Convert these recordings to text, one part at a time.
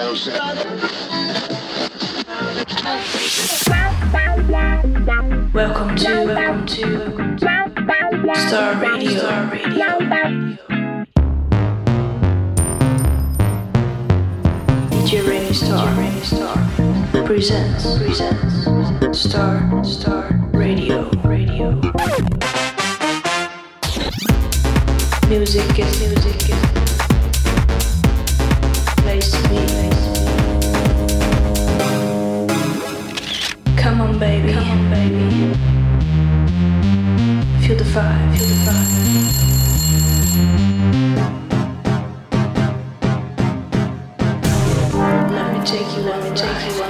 Welcome to, welcome to Star Radio. Star Radio. DJ Remy Star, Remy Star presents, presents. Star, Star Radio, Radio. Music. Is music. is take you. Let me take you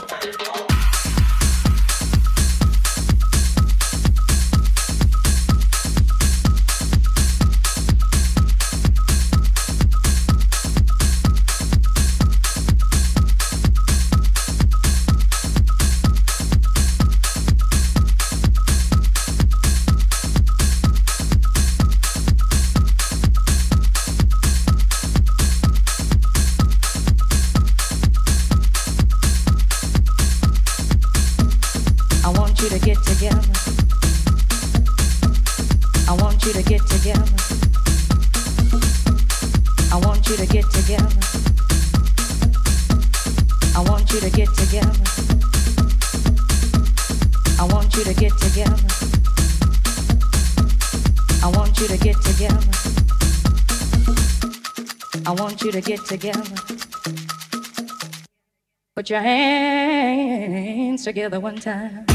Your hands together one time.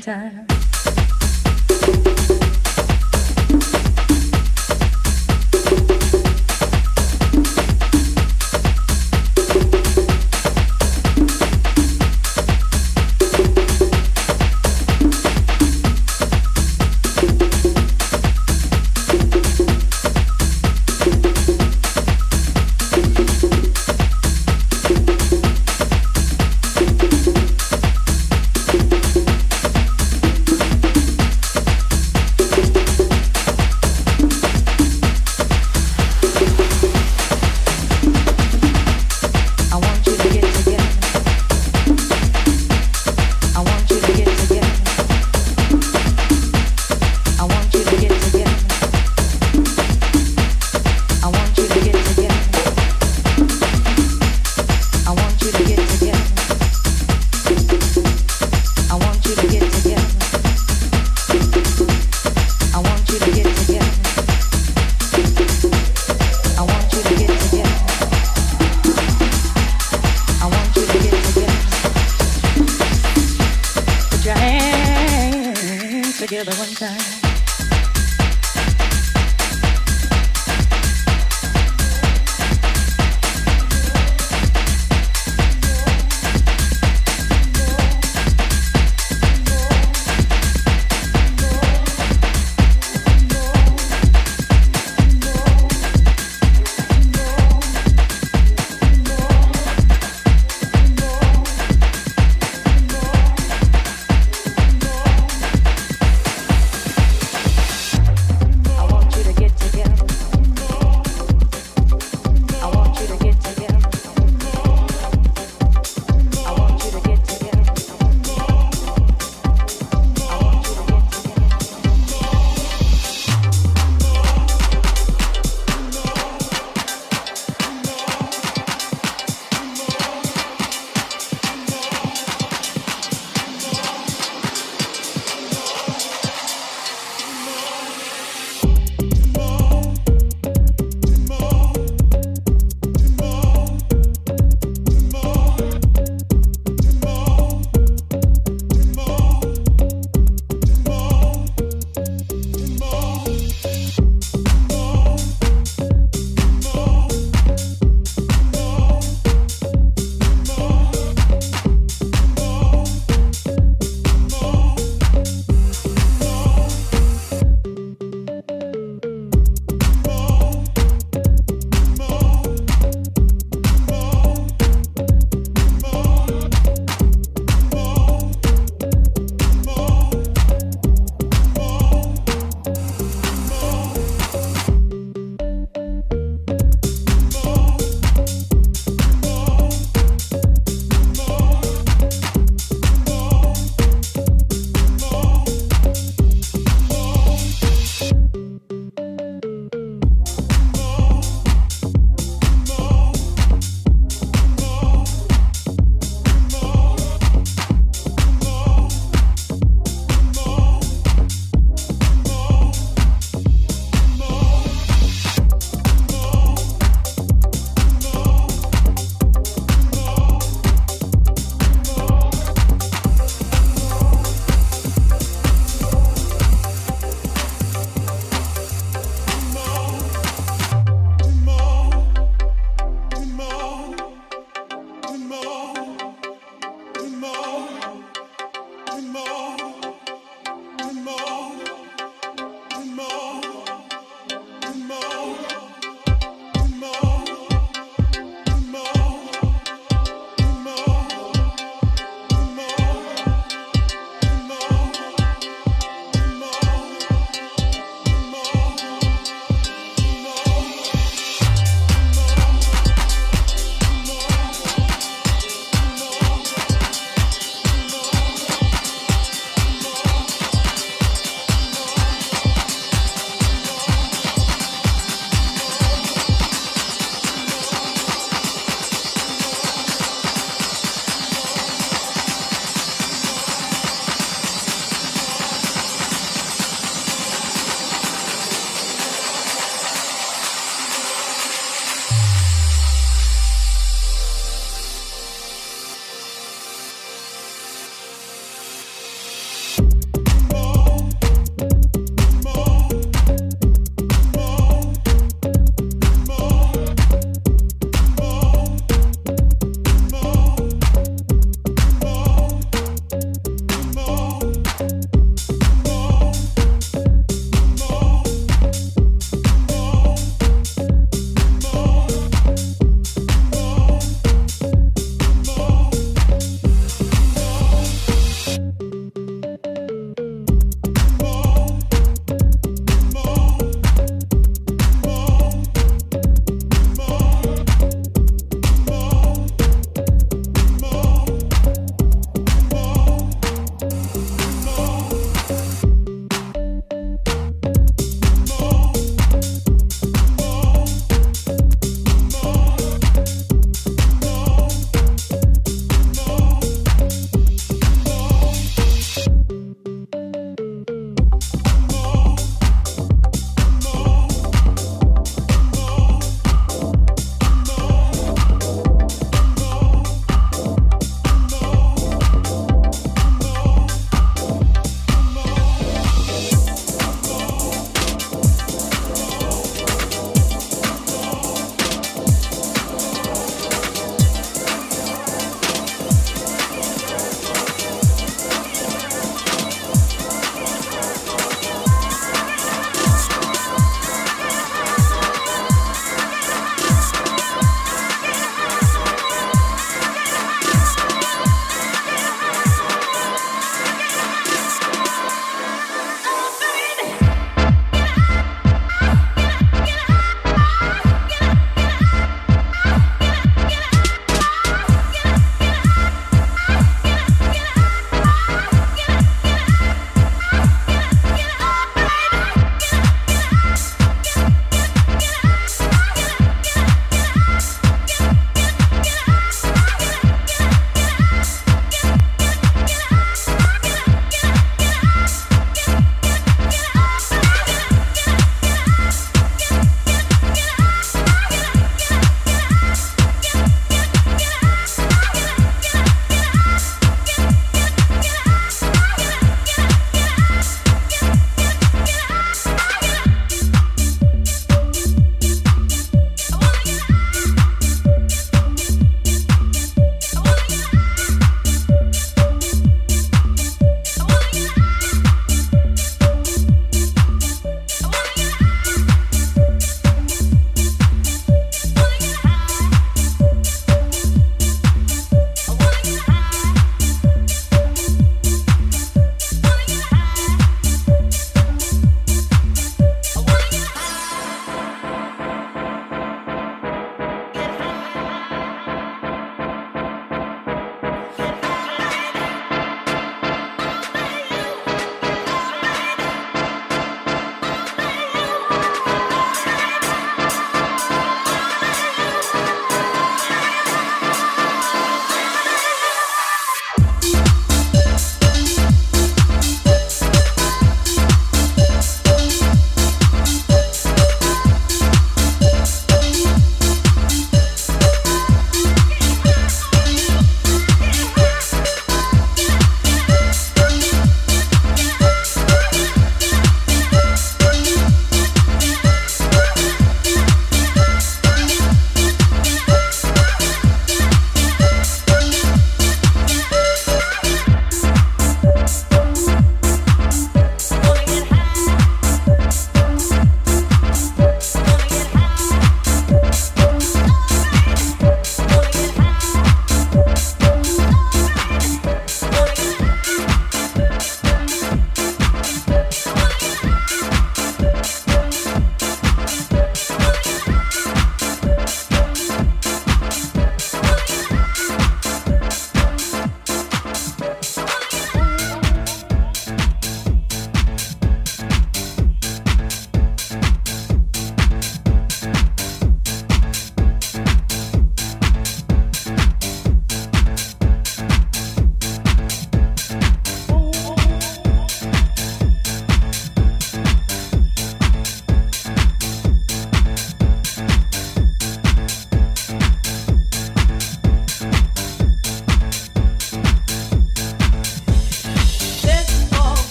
time.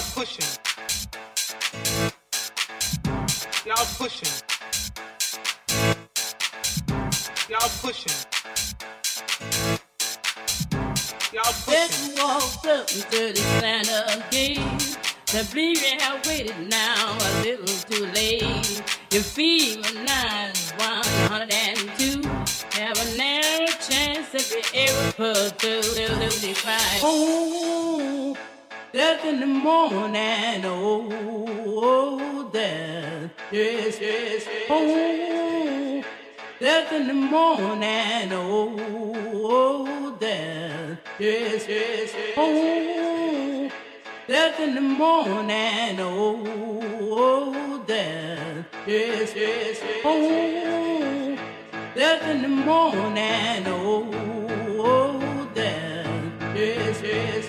Y'all pushing. Y'all pushing. Y'all pushing. Y'all pushing. Let's walk up to the Santa gate. The baby have waited now a little too late. Your fever is 102. Have a narrow chance if you ever put through. They cry. Oh, that's in the morning. Oh, oh, there. Yes, yes, yes. Oh, that's in the morning. Oh, oh, there. Yes, yes, yes. Oh, that's in the morning. Oh, oh, there. Yes, yes, yes. Oh, that's in the morning. Oh, oh, yes, yes, yes,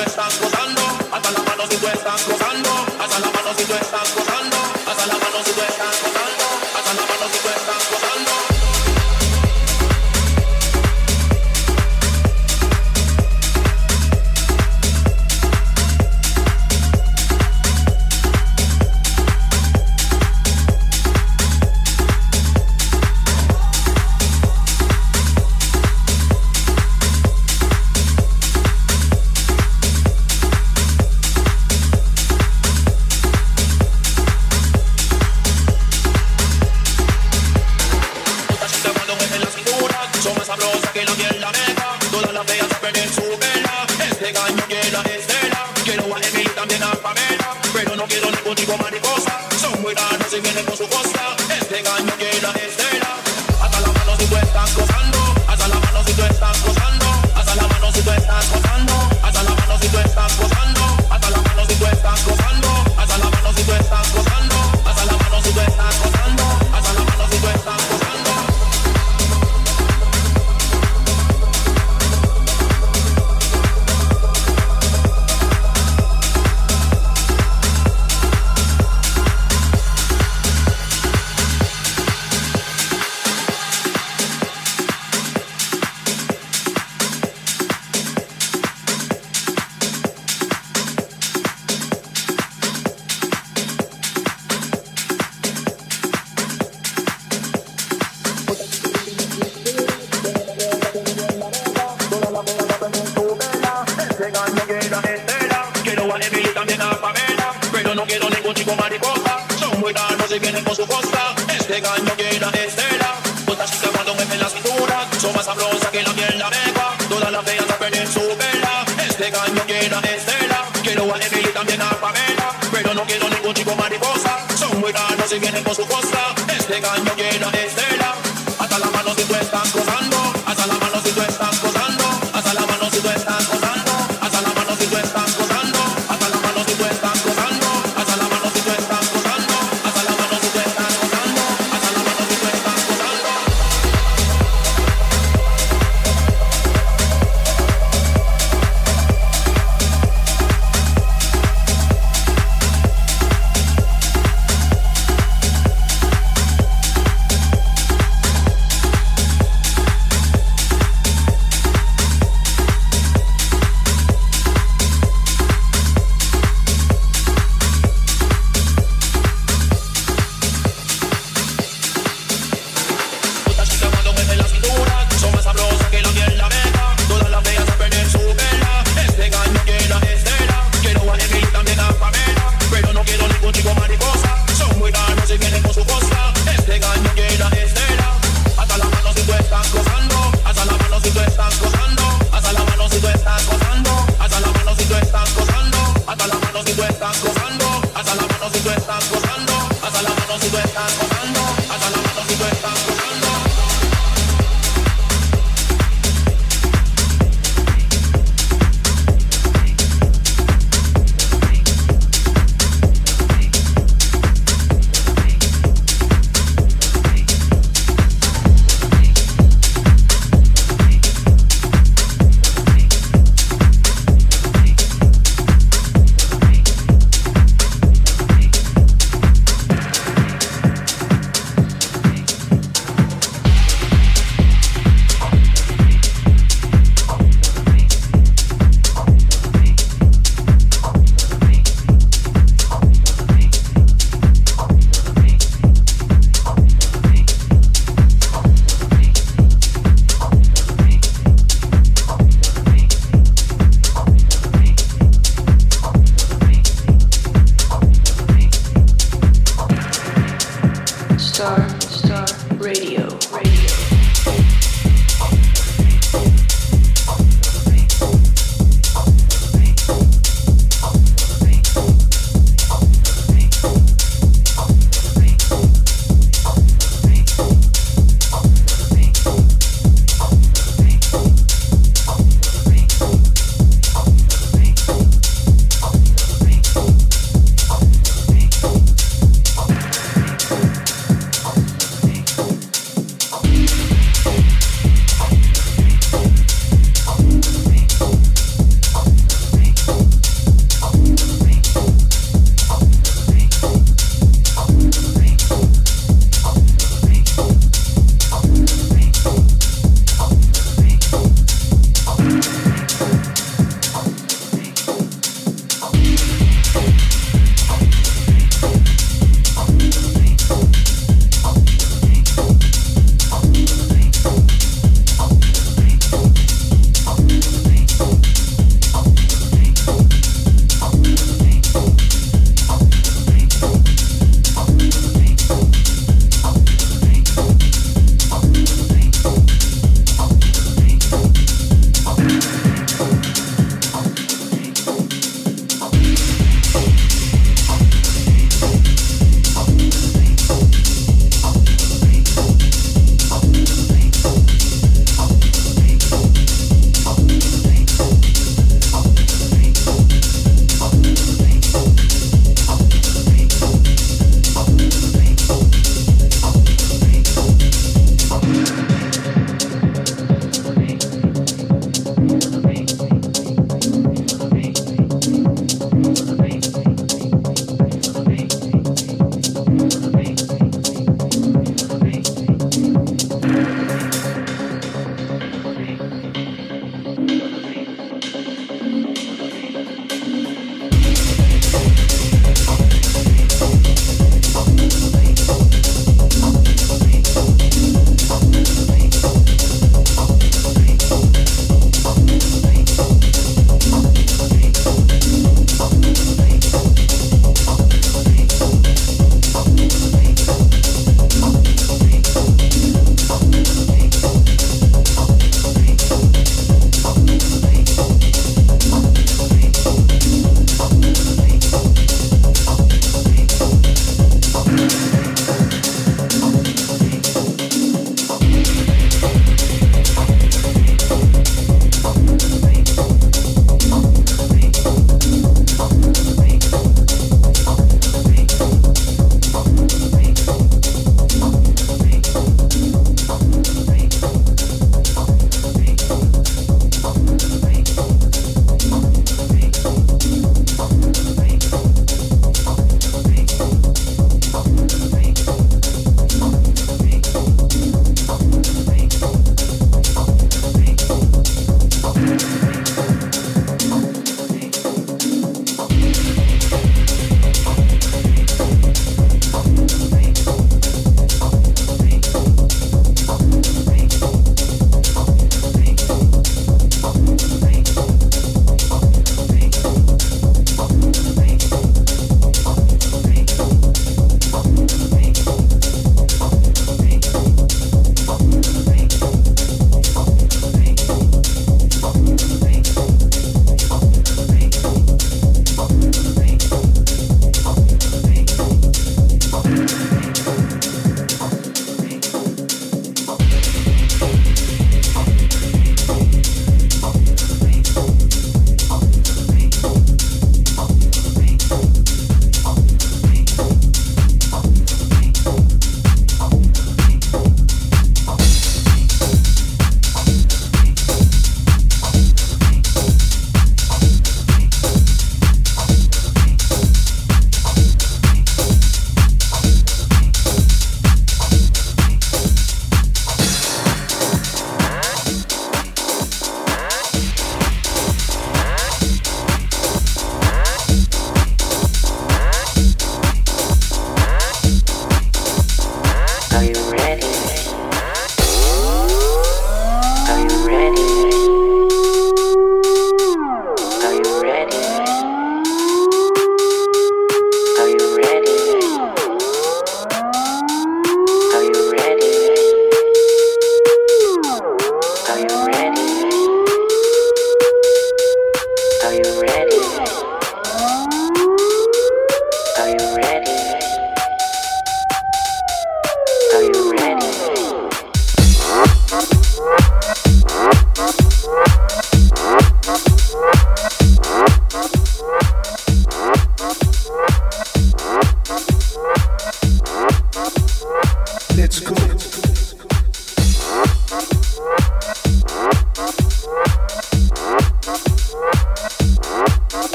esto está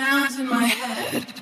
sounds in my head.